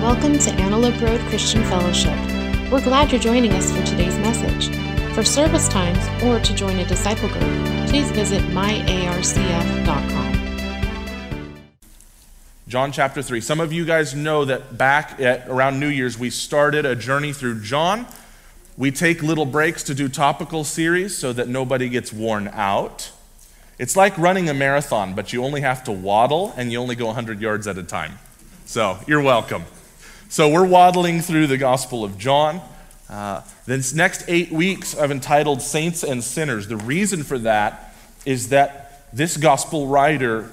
Welcome to Antelope Road Christian Fellowship. We're glad you're joining us for today's message. For service times or to join a disciple group, please visit myarcf.com. John chapter 3. Some of you guys know that back at around New Year's, we started a journey through John. We take little breaks to do topical series so that nobody gets worn out. It's like running a marathon, but you only have to waddle and you only go 100 yards at a time. So you're welcome. So we're waddling through the Gospel of John. Uh, this next eight weeks I've entitled Saints and Sinners. The reason for that is that this gospel writer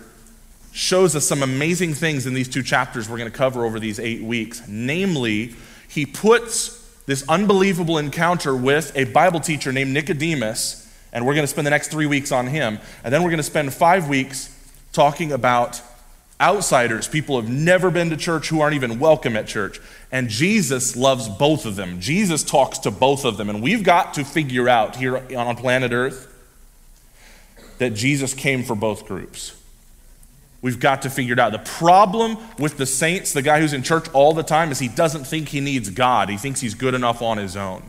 shows us some amazing things in these two chapters we're going to cover over these eight weeks. Namely, he puts this unbelievable encounter with a Bible teacher named Nicodemus and we're going to spend the next three weeks on him. And then we're going to spend five weeks talking about outsiders, people who have never been to church, who aren't even welcome at church. And Jesus loves both of them. Jesus talks to both of them. And we've got to figure out here on planet Earth that Jesus came for both groups. We've got to figure it out. The problem with the saints, the guy who's in church all the time, is he doesn't think he needs God. He thinks he's good enough on his own.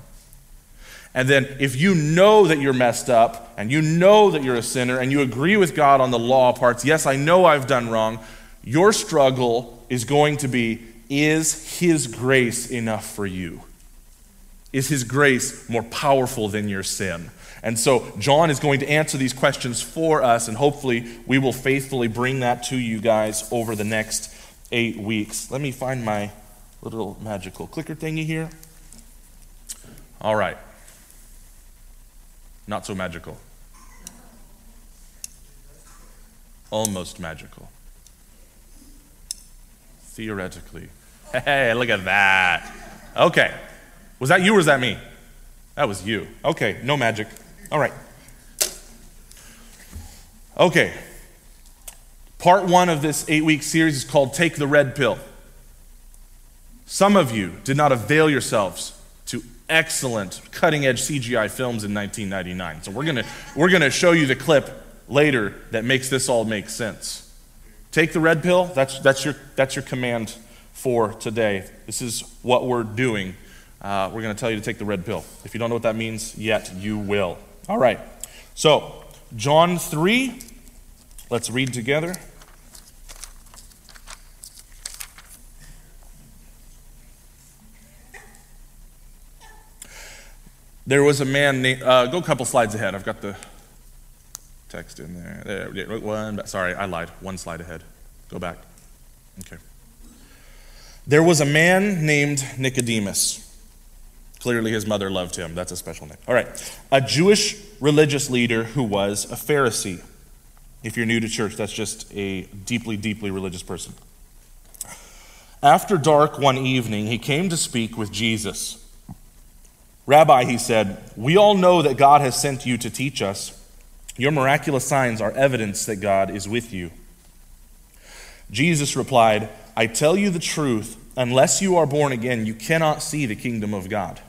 And then, if you know that you're messed up and you know that you're a sinner and you agree with God on the law parts, yes, I know I've done wrong, your struggle is going to be is His grace enough for you? Is His grace more powerful than your sin? And so, John is going to answer these questions for us, and hopefully, we will faithfully bring that to you guys over the next eight weeks. Let me find my little magical clicker thingy here. All right not so magical. Almost magical. Theoretically. Hey, look at that. Okay. Was that you or was that me? That was you. Okay, no magic. All right. Okay. Part one of this eight week series is called Take the Red Pill. Some of you did not avail yourselves to excellent cutting edge CGI films in 1999. So we're going to we're going to show you the clip later that makes this all make sense. Take the red pill. That's, that's, your, that's your command for today. This is what we're doing. Uh, we're going to tell you to take the red pill. If you don't know what that means yet, you will. All right. So, John 3, let's read together. There was a man named, uh, go a couple slides ahead. I've got the text in there. There, one, sorry, I lied. One slide ahead. Go back. Okay. There was a man named Nicodemus. Clearly, his mother loved him. That's a special name. All right. A Jewish religious leader who was a Pharisee. If you're new to church, that's just a deeply, deeply religious person. After dark one evening, he came to speak with Jesus. Rabbi, he said, we all know that God has sent you to teach us. Your miraculous signs are evidence that God is with you. Jesus replied, I tell you the truth, unless you are born again, you cannot see the kingdom of God.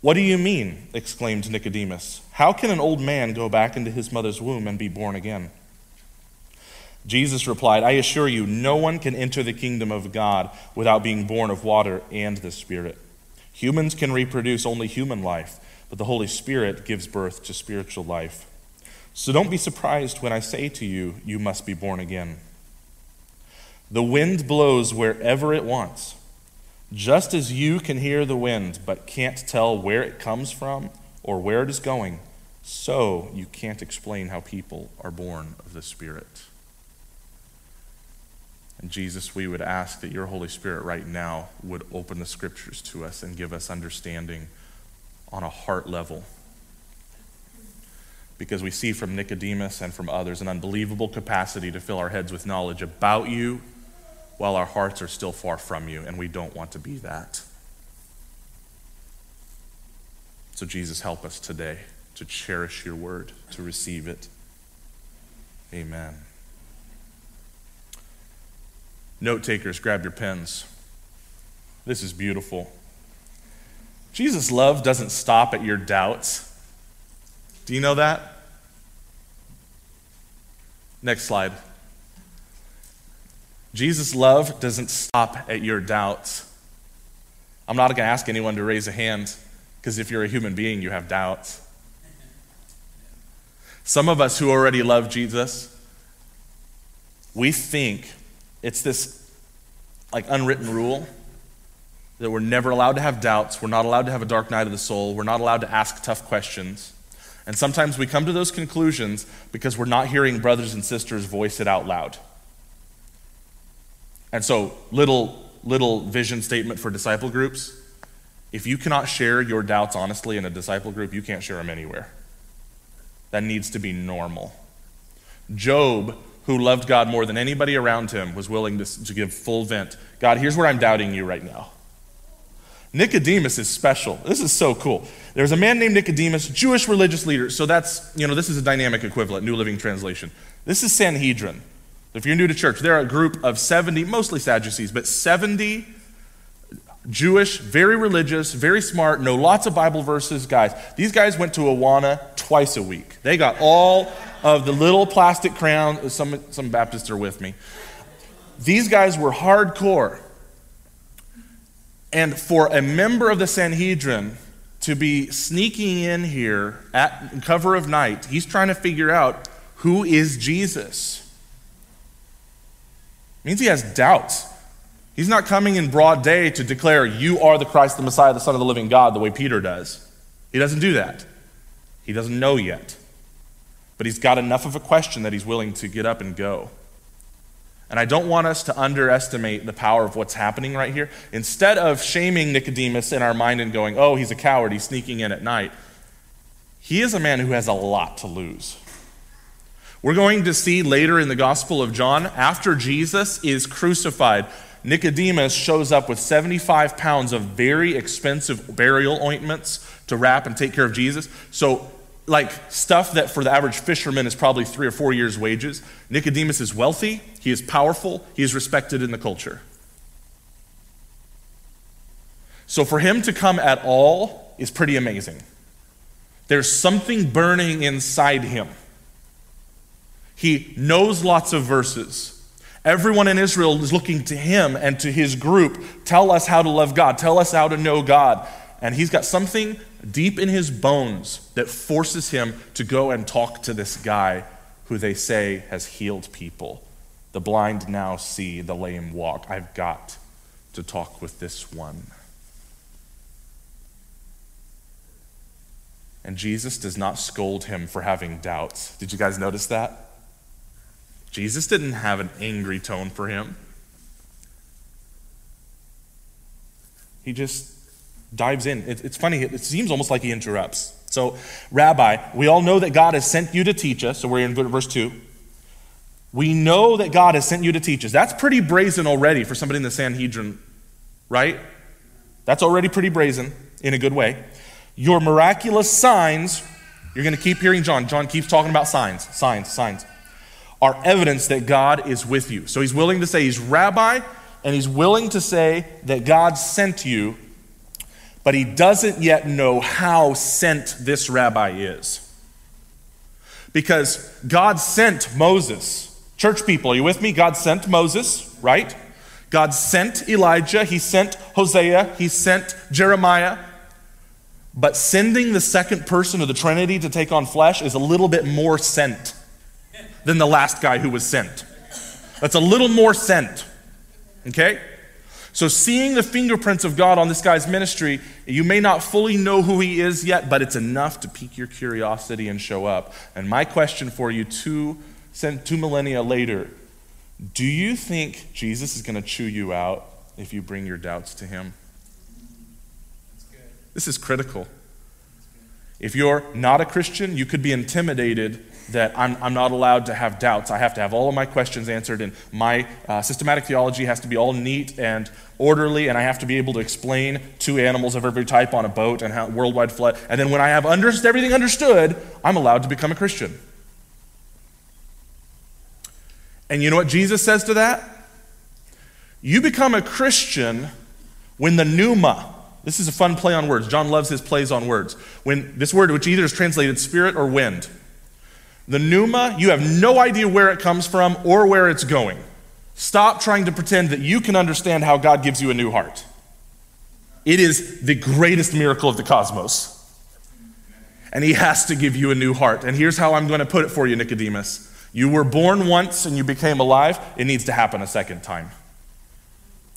What do you mean? exclaimed Nicodemus. How can an old man go back into his mother's womb and be born again? Jesus replied, I assure you, no one can enter the kingdom of God without being born of water and the Spirit. Humans can reproduce only human life, but the Holy Spirit gives birth to spiritual life. So don't be surprised when I say to you, you must be born again. The wind blows wherever it wants. Just as you can hear the wind, but can't tell where it comes from or where it is going, so you can't explain how people are born of the Spirit. And Jesus, we would ask that your Holy Spirit right now would open the scriptures to us and give us understanding on a heart level. Because we see from Nicodemus and from others an unbelievable capacity to fill our heads with knowledge about you while our hearts are still far from you, and we don't want to be that. So, Jesus, help us today to cherish your word, to receive it. Amen. Note takers, grab your pens. This is beautiful. Jesus' love doesn't stop at your doubts. Do you know that? Next slide. Jesus' love doesn't stop at your doubts. I'm not going to ask anyone to raise a hand because if you're a human being, you have doubts. Some of us who already love Jesus, we think it's this like unwritten rule that we're never allowed to have doubts, we're not allowed to have a dark night of the soul, we're not allowed to ask tough questions. And sometimes we come to those conclusions because we're not hearing brothers and sisters voice it out loud. And so, little little vision statement for disciple groups. If you cannot share your doubts honestly in a disciple group, you can't share them anywhere. That needs to be normal. Job, who loved God more than anybody around him, was willing to, to give full vent. God, here's where I'm doubting you right now. Nicodemus is special. This is so cool. There's a man named Nicodemus, Jewish religious leader. So that's, you know, this is a dynamic equivalent, New Living Translation. This is Sanhedrin. If you're new to church, they're a group of 70, mostly Sadducees, but 70 Jewish, very religious, very smart, know lots of Bible verses guys. These guys went to Awana twice a week. They got all of the little plastic crowns. Some, some Baptists are with me. These guys were hardcore. And for a member of the Sanhedrin to be sneaking in here at cover of night, he's trying to figure out who is Jesus. It means he has doubts. He's not coming in broad day to declare, You are the Christ, the Messiah, the Son of the living God, the way Peter does. He doesn't do that. He doesn't know yet. But he's got enough of a question that he's willing to get up and go. And I don't want us to underestimate the power of what's happening right here. Instead of shaming Nicodemus in our mind and going, oh, he's a coward, he's sneaking in at night, he is a man who has a lot to lose. We're going to see later in the Gospel of John, after Jesus is crucified, Nicodemus shows up with 75 pounds of very expensive burial ointments to wrap and take care of Jesus. So like stuff that for the average fisherman is probably three or four years' wages. Nicodemus is wealthy, he is powerful, he is respected in the culture. So for him to come at all is pretty amazing. There's something burning inside him. He knows lots of verses. Everyone in Israel is looking to him and to his group. Tell us how to love God. Tell us how to know God. And he's got something deep in his bones that forces him to go and talk to this guy who they say has healed people. The blind now see, the lame walk. I've got to talk with this one. And Jesus does not scold him for having doubts. Did you guys notice that? Jesus didn't have an angry tone for him. He just dives in. It, it's funny, it, it seems almost like he interrupts. So, Rabbi, we all know that God has sent you to teach us. So, we're in verse 2. We know that God has sent you to teach us. That's pretty brazen already for somebody in the Sanhedrin, right? That's already pretty brazen in a good way. Your miraculous signs, you're going to keep hearing John. John keeps talking about signs, signs, signs, are evidence that God is with you. So he's willing to say he's rabbi, and he's willing to say that God sent you but he doesn't yet know how sent this rabbi is. Because God sent Moses. Church people, are you with me? God sent Moses, right? God sent Elijah, he sent Hosea, he sent Jeremiah. But sending the second person of the Trinity to take on flesh is a little bit more sent than the last guy who was sent. That's a little more sent. Okay? So, seeing the fingerprints of God on this guy's ministry, you may not fully know who he is yet, but it's enough to pique your curiosity and show up. And my question for you, two, two millennia later, do you think Jesus is going to chew you out if you bring your doubts to him? This is critical. If you're not a Christian, you could be intimidated that I'm, I'm not allowed to have doubts. I have to have all of my questions answered, and my uh, systematic theology has to be all neat and orderly, and I have to be able to explain two animals of every type on a boat and how worldwide flood. And then when I have under, everything understood, I'm allowed to become a Christian. And you know what Jesus says to that? You become a Christian when the pneuma, this is a fun play on words. John loves his plays on words. When this word, which either is translated spirit or wind, the pneuma, you have no idea where it comes from or where it's going. Stop trying to pretend that you can understand how God gives you a new heart. It is the greatest miracle of the cosmos. And He has to give you a new heart. And here's how I'm going to put it for you, Nicodemus. You were born once and you became alive. It needs to happen a second time.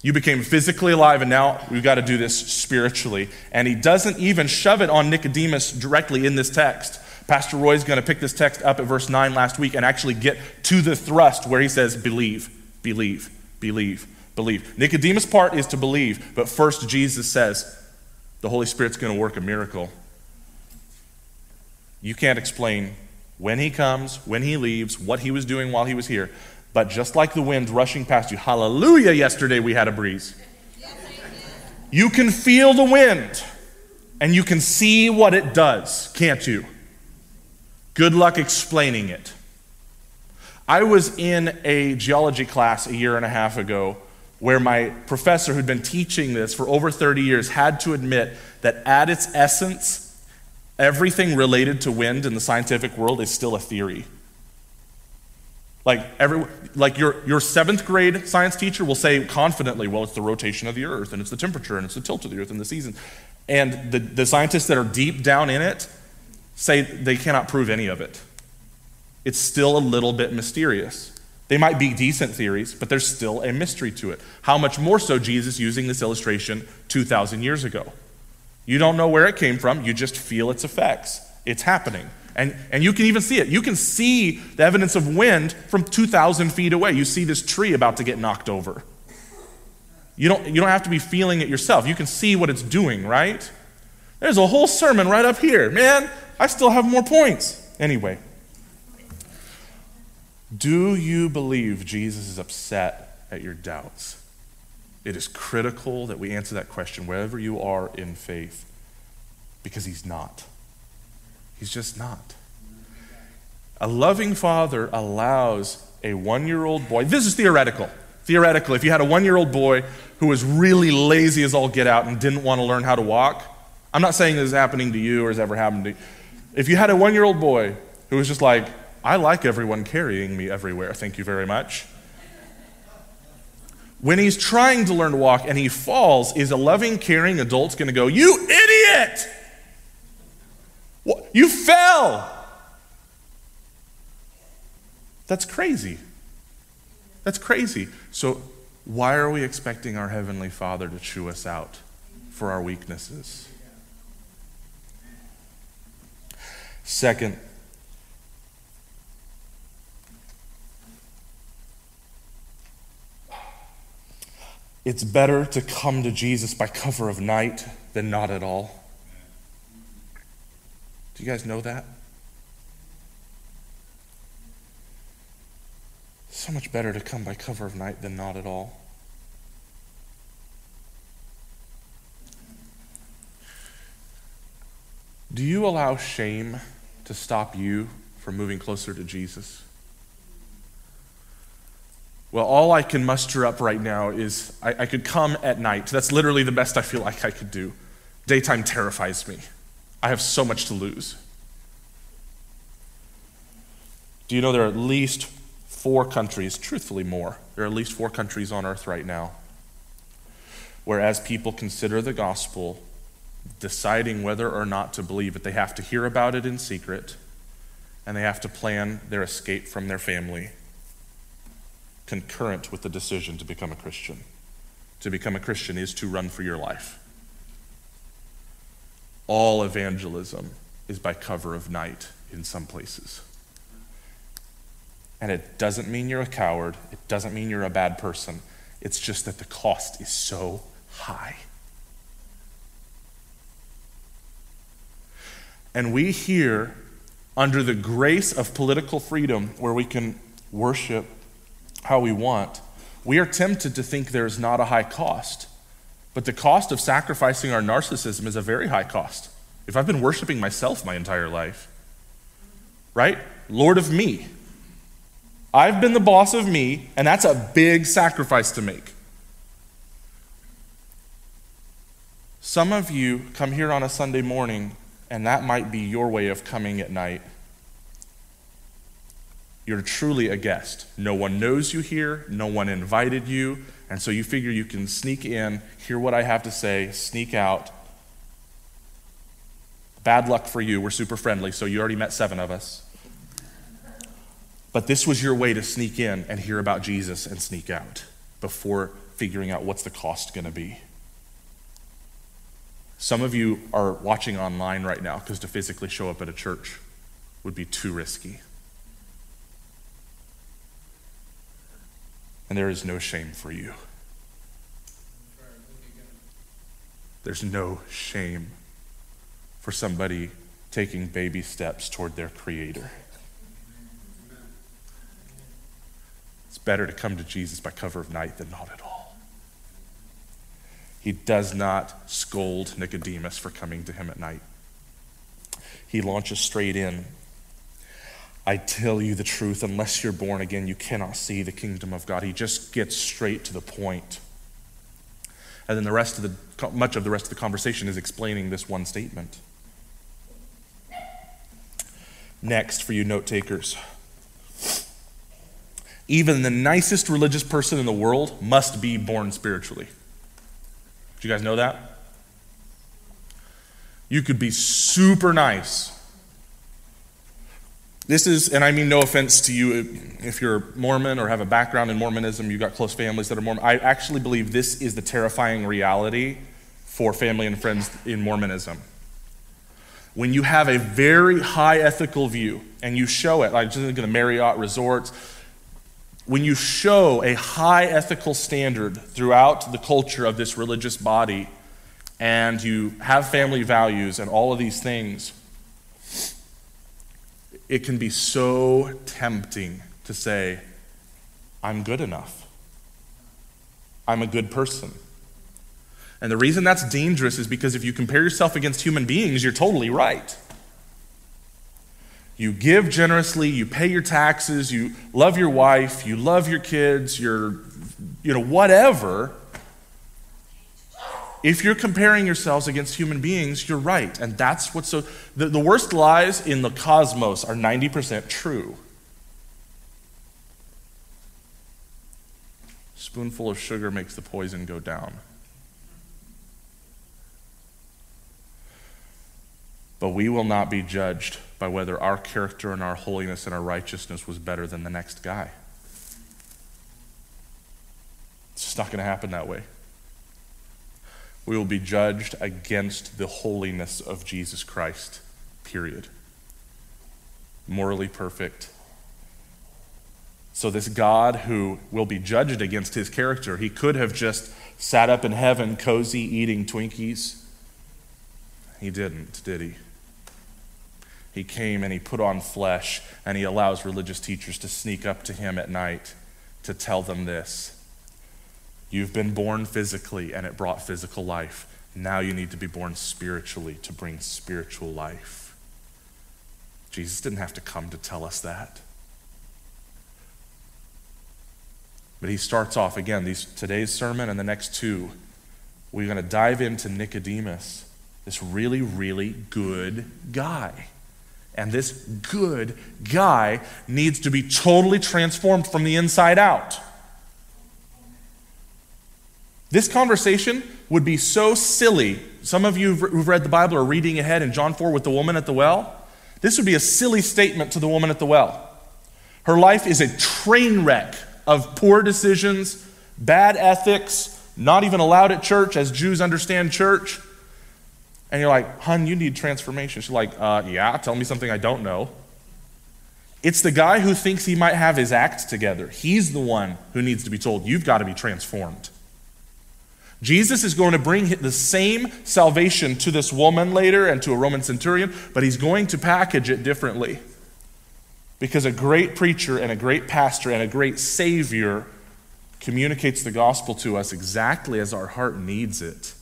You became physically alive, and now we've got to do this spiritually. And he doesn't even shove it on Nicodemus directly in this text. Pastor Roy's going to pick this text up at verse 9 last week and actually get to the thrust where he says, Believe, believe, believe, believe. Nicodemus' part is to believe, but first Jesus says, The Holy Spirit's going to work a miracle. You can't explain when he comes, when he leaves, what he was doing while he was here. But just like the wind rushing past you, hallelujah, yesterday we had a breeze. You can feel the wind and you can see what it does, can't you? Good luck explaining it. I was in a geology class a year and a half ago where my professor, who'd been teaching this for over 30 years, had to admit that at its essence, everything related to wind in the scientific world is still a theory. Like, every, like your, your seventh grade science teacher will say confidently, well, it's the rotation of the earth, and it's the temperature, and it's the tilt of the earth, and the seasons. And the, the scientists that are deep down in it say they cannot prove any of it. It's still a little bit mysterious. They might be decent theories, but there's still a mystery to it. How much more so Jesus using this illustration 2,000 years ago? You don't know where it came from, you just feel its effects. It's happening. And, and you can even see it. You can see the evidence of wind from 2,000 feet away. You see this tree about to get knocked over. You don't, you don't have to be feeling it yourself. You can see what it's doing, right? There's a whole sermon right up here. Man, I still have more points. Anyway, do you believe Jesus is upset at your doubts? It is critical that we answer that question wherever you are in faith because he's not. He's just not. A loving father allows a one year old boy, this is theoretical. Theoretical, if you had a one year old boy who was really lazy as all get out and didn't want to learn how to walk, I'm not saying this is happening to you or has ever happened to you. If you had a one year old boy who was just like, I like everyone carrying me everywhere, thank you very much. When he's trying to learn to walk and he falls, is a loving, caring adult going to go, You idiot! You fell! That's crazy. That's crazy. So, why are we expecting our Heavenly Father to chew us out for our weaknesses? Second, It's better to come to Jesus by cover of night than not at all. Do you guys know that? So much better to come by cover of night than not at all. Do you allow shame to stop you from moving closer to Jesus? Well, all I can muster up right now is I, I, could come at night. That's literally the best I feel like I could do. Daytime terrifies me. I have so much to lose. Do you know there are at least four countries, truthfully more, there are at least four countries on earth right now, where as people consider the gospel, deciding whether or not to believe it, they have to hear about it in secret and they have to plan their escape from their family concurrent with the decision to become a Christian. To become a Christian is to run for your life. All evangelism is by cover of night in some places. And it doesn't mean you're a coward, it doesn't mean you're a bad person. It's just that the cost is so high. And we here, under the grace of political freedom, where we can worship how we want, we are tempted to think there is not a high cost. But the cost of sacrificing our narcissism is a very high cost. If I've been worshiping myself my entire life, right? Lord of me. I've been the boss of me, and that's a big sacrifice to make. Some of you come here on a Sunday morning, and that might be your way of coming at night You're truly a guest. No one knows you here, no one invited you, and so you figure you can sneak in, hear what I have to say, sneak out. Bad luck for you, we're super friendly, so you already met seven of us. But this was your way to sneak in and hear about Jesus and sneak out before figuring out what's the cost going to be. Some of you are watching online right now because to physically show up at a church would be too risky. And there is no shame for you. There's no shame for somebody taking baby steps toward their Creator. It's better to come to Jesus by cover of night than not at all. He does not scold Nicodemus for coming to him at night. He launches straight in I tell you the truth, unless you're born again, you cannot see the kingdom of God. He just gets straight to the point. And then the rest of the, much of the rest of the conversation is explaining this one statement. Next, for you note takers, even the nicest religious person in the world must be born spiritually. You guys know that? You could be super nice this is, and I mean no offense to you if you're Mormon or have a background in Mormonism, you've got close families that are Mormon. I actually believe this is the terrifying reality for family and friends in Mormonism. When you have a very high ethical view and you show it, like just think of the Marriott resorts, when you show a high ethical standard throughout the culture of this religious body and you have family values and all of these things, it can be so tempting to say, I'm good enough. I'm a good person. And the reason that's dangerous is because if you compare yourself against human beings, you're totally right. You give generously, you pay your taxes, you love your wife, you love your kids, you're, you know, whatever. If you're comparing yourselves against human beings, you're right. And that's what's so. The, the worst lies in the cosmos are 90% true. Spoonful of sugar makes the poison go down. But we will not be judged by whether our character and our holiness and our righteousness was better than the next guy. It's just not going to happen that way we will be judged against the holiness of Jesus Christ, period. Morally perfect. So, this God who will be judged against his character, he could have just sat up in heaven, cozy, eating Twinkies. He didn't, did he? He came and he put on flesh, and he allows religious teachers to sneak up to him at night to tell them this You've been born physically and it brought physical life. Now you need to be born spiritually to bring spiritual life. Jesus didn't have to come to tell us that. But he starts off again, these, today's sermon and the next two. We're going to dive into Nicodemus, this really, really good guy. And this good guy needs to be totally transformed from the inside out. This conversation would be so silly. Some of you who've read the Bible are reading ahead in John 4 with the woman at the well. This would be a silly statement to the woman at the well. Her life is a train wreck of poor decisions, bad ethics, not even allowed at church as Jews understand church. And you're like, hun, you need transformation. She's like, uh, yeah, tell me something I don't know. It's the guy who thinks he might have his act together. He's the one who needs to be told, you've got to be transformed. Jesus is going to bring the same salvation to this woman later and to a Roman centurion, but he's going to package it differently. Because a great preacher and a great pastor and a great savior communicates the gospel to us exactly as our heart needs it.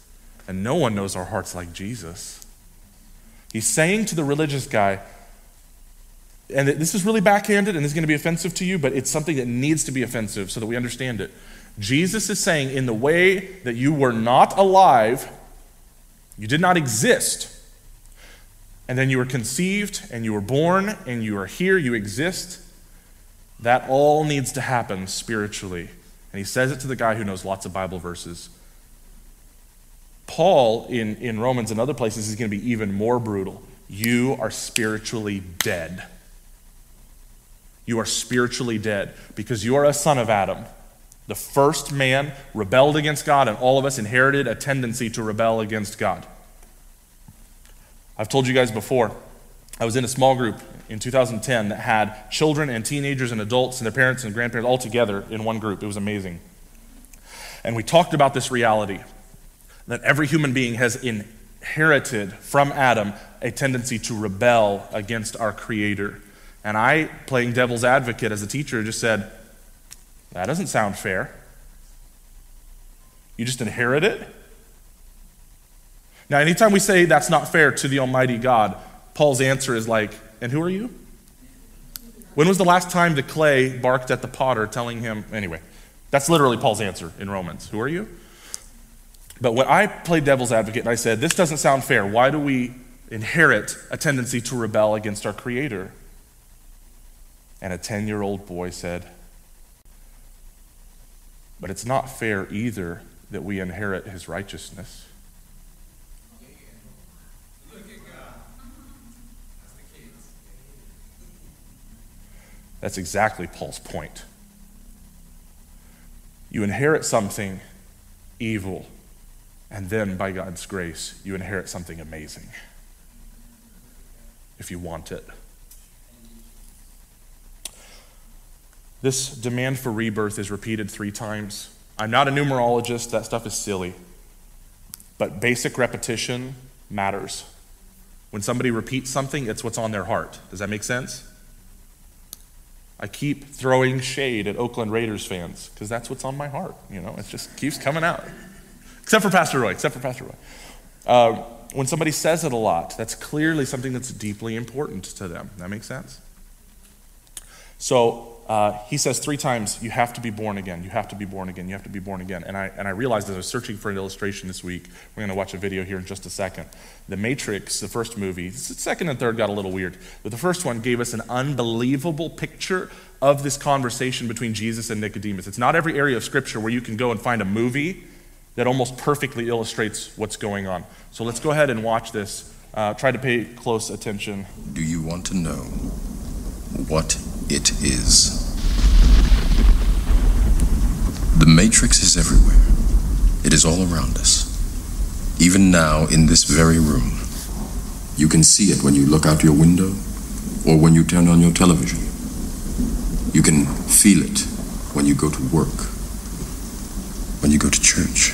And no one knows our hearts like Jesus. He's saying to the religious guy, and this is really backhanded and this is going to be offensive to you, but it's something that needs to be offensive so that we understand it. Jesus is saying, in the way that you were not alive, you did not exist, and then you were conceived and you were born and you are here, you exist. That all needs to happen spiritually. And he says it to the guy who knows lots of Bible verses. Paul, in, in Romans and other places, is going to be even more brutal. You are spiritually dead. You are spiritually dead because you are a son of Adam. The first man rebelled against God, and all of us inherited a tendency to rebel against God. I've told you guys before, I was in a small group in 2010 that had children and teenagers and adults and their parents and grandparents all together in one group. It was amazing. And we talked about this reality that every human being has inherited from Adam a tendency to rebel against our Creator. And I, playing devil's advocate as a teacher, just said, that doesn't sound fair. You just inherit it? Now, anytime we say that's not fair to the Almighty God, Paul's answer is like, and who are you? When was the last time the clay barked at the potter telling him, anyway, that's literally Paul's answer in Romans. Who are you? But when I played devil's advocate and I said, this doesn't sound fair, why do we inherit a tendency to rebel against our Creator? And a 10 year old boy said, but it's not fair either that we inherit his righteousness. That's exactly Paul's point. You inherit something evil, and then by God's grace, you inherit something amazing if you want it. This demand for rebirth is repeated three times. I'm not a numerologist, that stuff is silly. But basic repetition matters. When somebody repeats something, it's what's on their heart. Does that make sense? I keep throwing shade at Oakland Raiders fans because that's what's on my heart. You know, it just keeps coming out. Except for Pastor Roy, except for Pastor Roy. Uh, when somebody says it a lot, that's clearly something that's deeply important to them. That makes sense? So uh, he says three times, You have to be born again. You have to be born again. You have to be born again. And I, and I realized as I was searching for an illustration this week, we're going to watch a video here in just a second. The Matrix, the first movie, the second and third got a little weird, but the first one gave us an unbelievable picture of this conversation between Jesus and Nicodemus. It's not every area of Scripture where you can go and find a movie that almost perfectly illustrates what's going on. So let's go ahead and watch this. Uh, try to pay close attention. Do you want to know what it is? The matrix is everywhere. It is all around us. Even now, in this very room. You can see it when you look out your window or when you turn on your television. You can feel it when you go to work, when you go to church,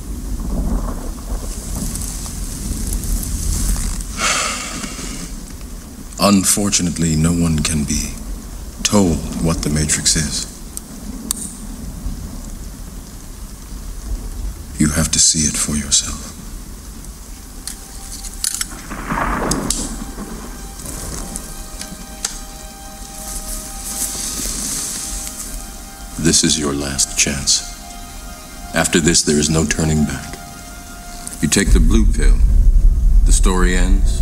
Unfortunately, no one can be told what the Matrix is. You have to see it for yourself. This is your last chance. After this, there is no turning back. You take the blue pill, the story ends.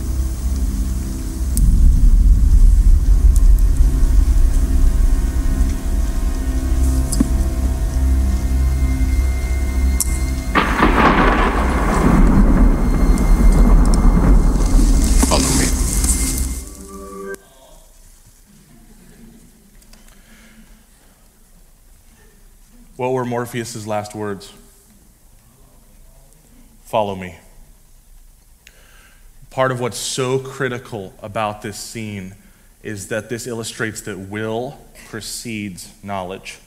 Morpheus' last words? Follow me. Part of what's so critical about this scene is that this illustrates that will precedes knowledge.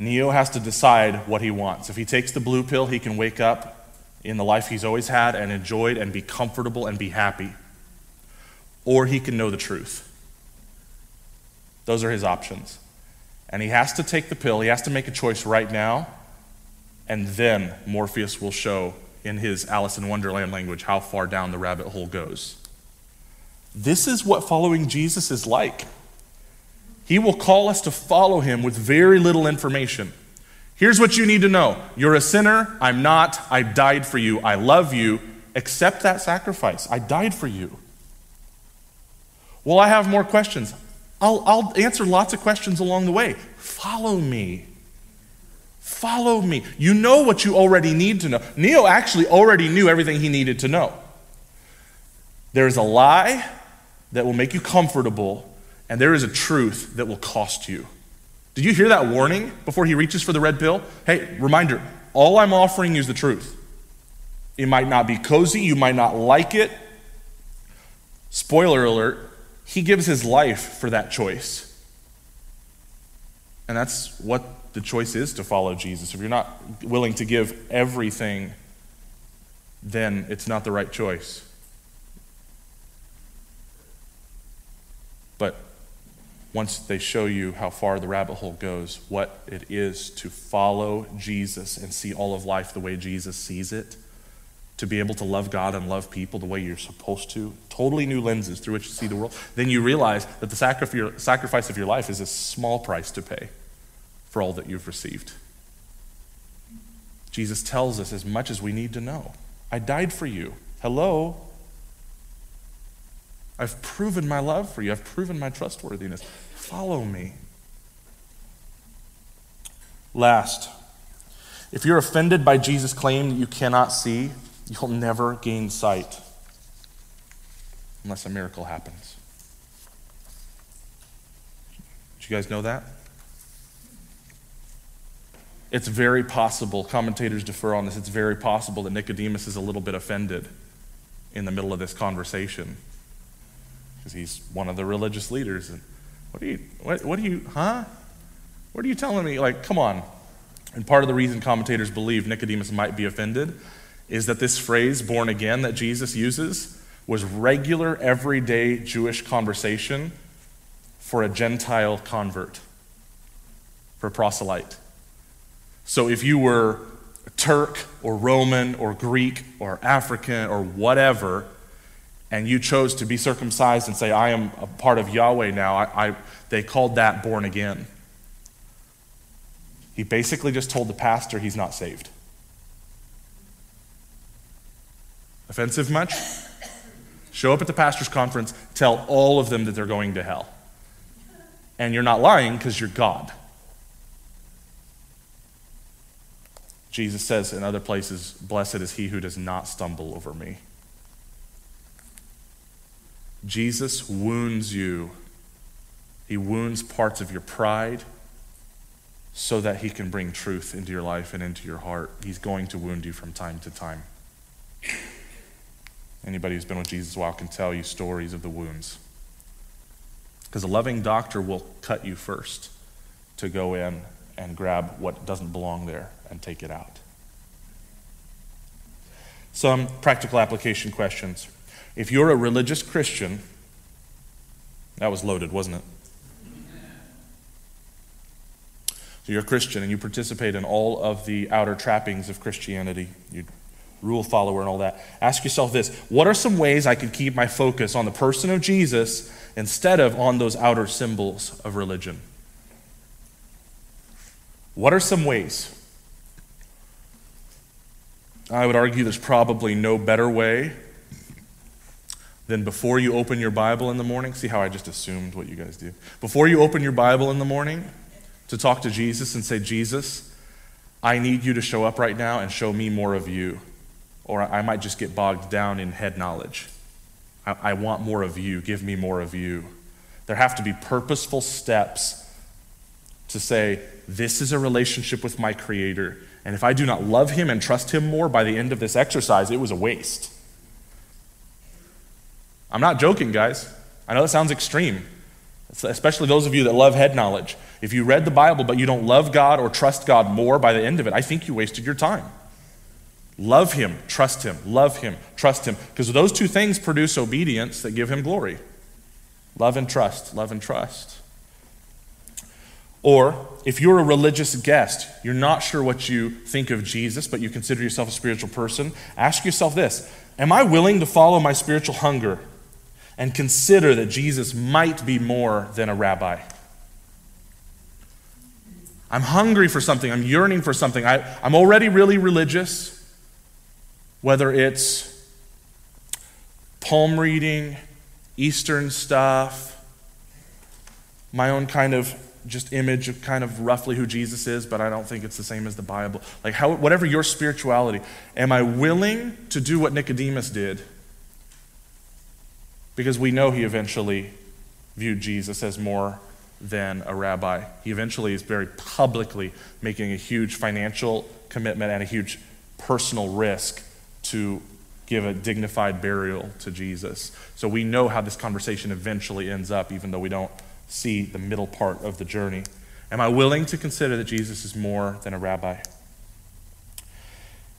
Neo has to decide what he wants. If he takes the blue pill, he can wake up in the life he's always had and enjoyed and be comfortable and be happy. Or he can know the truth. Those are his options. And he has to take the pill, he has to make a choice right now, and then Morpheus will show in his Alice in Wonderland language how far down the rabbit hole goes. This is what following Jesus is like. He will call us to follow him with very little information. Here's what you need to know You're a sinner. I'm not. I died for you. I love you. Accept that sacrifice. I died for you. Well, I have more questions. I'll, I'll answer lots of questions along the way. Follow me. Follow me. You know what you already need to know. Neo actually already knew everything he needed to know. There's a lie that will make you comfortable and there is a truth that will cost you. Did you hear that warning before he reaches for the red pill? Hey, reminder all I'm offering is the truth. It might not be cozy, you might not like it. Spoiler alert, he gives his life for that choice. And that's what the choice is to follow Jesus. If you're not willing to give everything, then it's not the right choice. But once they show you how far the rabbit hole goes, what it is to follow Jesus and see all of life the way Jesus sees it, to be able to love God and love people the way you're supposed to, totally new lenses through which to see the world, then you realize that the sacrifice of your life is a small price to pay for all that you've received. Jesus tells us as much as we need to know. I died for you. Hello? I've proven my love for you. I've proven my trustworthiness. Follow me. Last, if you're offended by Jesus' claim that you cannot see, you'll never gain sight unless a miracle happens. Did you guys know that? It's very possible, commentators defer on this, it's very possible that Nicodemus is a little bit offended in the middle of this conversation because he's one of the religious leaders. And what are you, what, what are you, huh? What are you telling me? Like, come on. And part of the reason commentators believe Nicodemus might be offended is that this phrase, born again, that Jesus uses, was regular, everyday Jewish conversation for a Gentile convert, for a proselyte. So if you were Turk or Roman or Greek or African or whatever, and you chose to be circumcised and say, I am a part of Yahweh now, I, I, they called that born again. He basically just told the pastor he's not saved. Offensive much? Show up at the pastor's conference, tell all of them that they're going to hell. And you're not lying because you're God. Jesus says in other places, Blessed is he who does not stumble over me. Jesus wounds you. He wounds parts of your pride so that he can bring truth into your life and into your heart. He's going to wound you from time to time. Anybody who's been with Jesus a while can tell you stories of the wounds. Because a loving doctor will cut you first to go in and grab what doesn't belong there and take it out. Some practical application questions. If you're a religious Christian, that was loaded, wasn't it? So you're a Christian and you participate in all of the outer trappings of Christianity. You rule follower and all that. Ask yourself this what are some ways I could keep my focus on the person of Jesus instead of on those outer symbols of religion? What are some ways? I would argue there's probably no better way than before you open your Bible in the morning, see how I just assumed what you guys do. Before you open your Bible in the morning to talk to Jesus and say, Jesus, I need you to show up right now and show me more of you. Or I might just get bogged down in head knowledge. I, I want more of you. Give me more of you. There have to be purposeful steps to say, This is a relationship with my Creator, And if I do not love him and trust him more by the end of this exercise, it was a waste. I'm not joking, guys. I know that sounds extreme, especially those of you that love head knowledge. If you read the Bible but you don't love God or trust God more by the end of it, I think you wasted your time. Love Him, trust Him, love Him, trust Him, because those two things produce obedience that give Him glory. Love and trust, love and trust. Or, if you're a religious guest, you're not sure what you think of Jesus, but you consider yourself a spiritual person, ask yourself this Am I willing to follow my spiritual hunger and consider that Jesus might be more than a rabbi? I'm hungry for something, I'm yearning for something. I, I'm already really religious, whether it's palm reading, Eastern stuff, my own kind of just image of kind of roughly who Jesus is, but I don't think it's the same as the Bible. Like, how, whatever your spirituality, am I willing to do what Nicodemus did? Because we know he eventually viewed Jesus as more than a rabbi. He eventually is very publicly making a huge financial commitment and a huge personal risk to give a dignified burial to Jesus. So we know how this conversation eventually ends up, even though we don't see the middle part of the journey. Am I willing to consider that Jesus is more than a rabbi?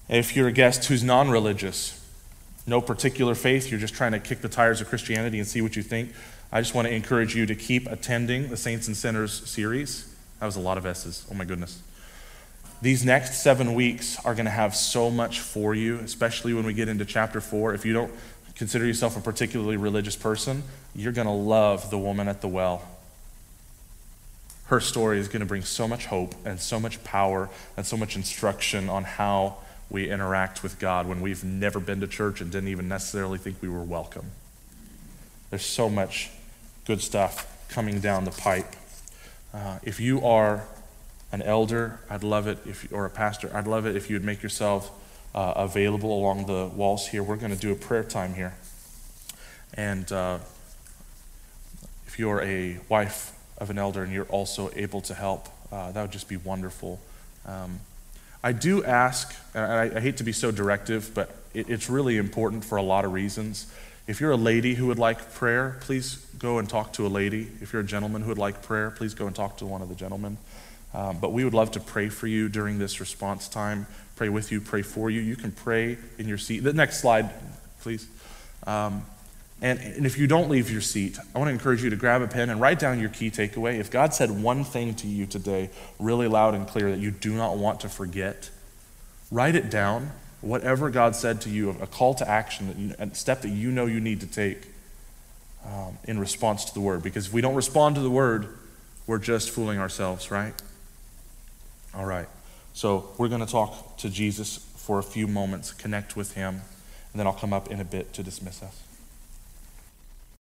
If you're a guest who's non religious, no particular faith, you're just trying to kick the tires of Christianity and see what you think, I just want to encourage you to keep attending the Saints and Sinners series. That was a lot of S's. Oh my goodness. These next seven weeks are going to have so much for you, especially when we get into chapter four. If you don't consider yourself a particularly religious person, you're going to love the woman at the well her story is going to bring so much hope and so much power and so much instruction on how we interact with God when we've never been to church and didn't even necessarily think we were welcome. There's so much good stuff coming down the pipe. Uh, if you are an elder, I'd love it if, or a pastor, I'd love it if you would make yourself uh, available along the walls here. We're going to do a prayer time here. And uh, if you're a wife of an elder and you're also able to help, uh, that would just be wonderful. Um, I do ask, and I, I, hate to be so directive, but it, it's really important for a lot of reasons. If you're a lady who would like prayer, please go and talk to a lady. If you're a gentleman who would like prayer, please go and talk to one of the gentlemen. Um, but we would love to pray for you during this response time, pray with you, pray for you. You can pray in your seat. The next slide, please. Um, and, and if you don't leave your seat, I want to encourage you to grab a pen and write down your key takeaway. If God said one thing to you today, really loud and clear, that you do not want to forget, write it down. Whatever God said to you, a call to action, a step that you know you need to take um, in response to the word. Because if we don't respond to the word, we're just fooling ourselves, right? All right. So we're going to talk to Jesus for a few moments, connect with him, and then I'll come up in a bit to dismiss us.